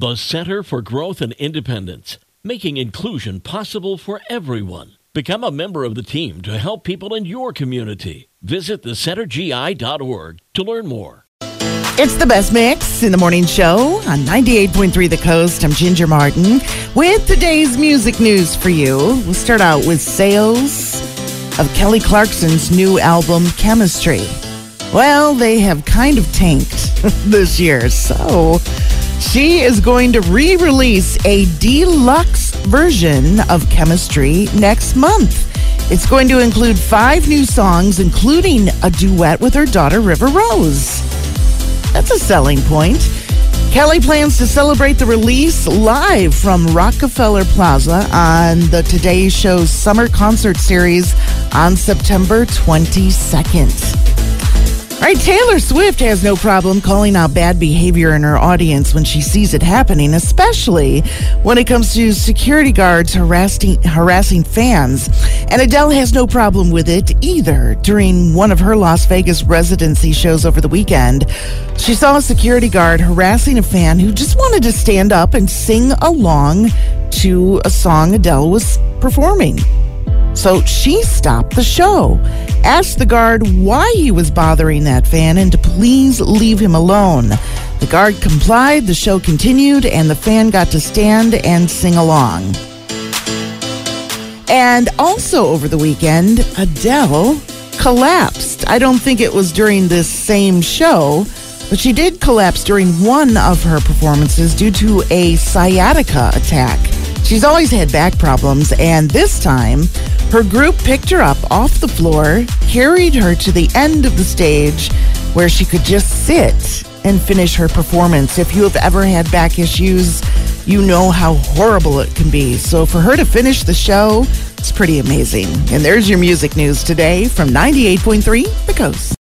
The Center for Growth and Independence, making inclusion possible for everyone. Become a member of the team to help people in your community. Visit thecentergi.org to learn more. It's the best mix in the morning show on 98.3 The Coast. I'm Ginger Martin with today's music news for you. We'll start out with sales of Kelly Clarkson's new album, Chemistry. Well, they have kind of tanked this year, so she is going to re release a deluxe version of Chemistry next month. It's going to include five new songs, including a duet with her daughter, River Rose. That's a selling point. Kelly plans to celebrate the release live from Rockefeller Plaza on the Today Show's summer concert series on September 22nd. Right, Taylor Swift has no problem calling out bad behavior in her audience when she sees it happening, especially when it comes to security guards harassing harassing fans. And Adele has no problem with it either. During one of her Las Vegas residency shows over the weekend, she saw a security guard harassing a fan who just wanted to stand up and sing along to a song Adele was performing. So she stopped the show, asked the guard why he was bothering that fan, and to please leave him alone. The guard complied, the show continued, and the fan got to stand and sing along. And also over the weekend, Adele collapsed. I don't think it was during this same show, but she did collapse during one of her performances due to a sciatica attack. She's always had back problems, and this time, her group picked her up off the floor, carried her to the end of the stage where she could just sit and finish her performance. If you have ever had back issues, you know how horrible it can be. So for her to finish the show, it's pretty amazing. And there's your music news today from 98.3 The Coast.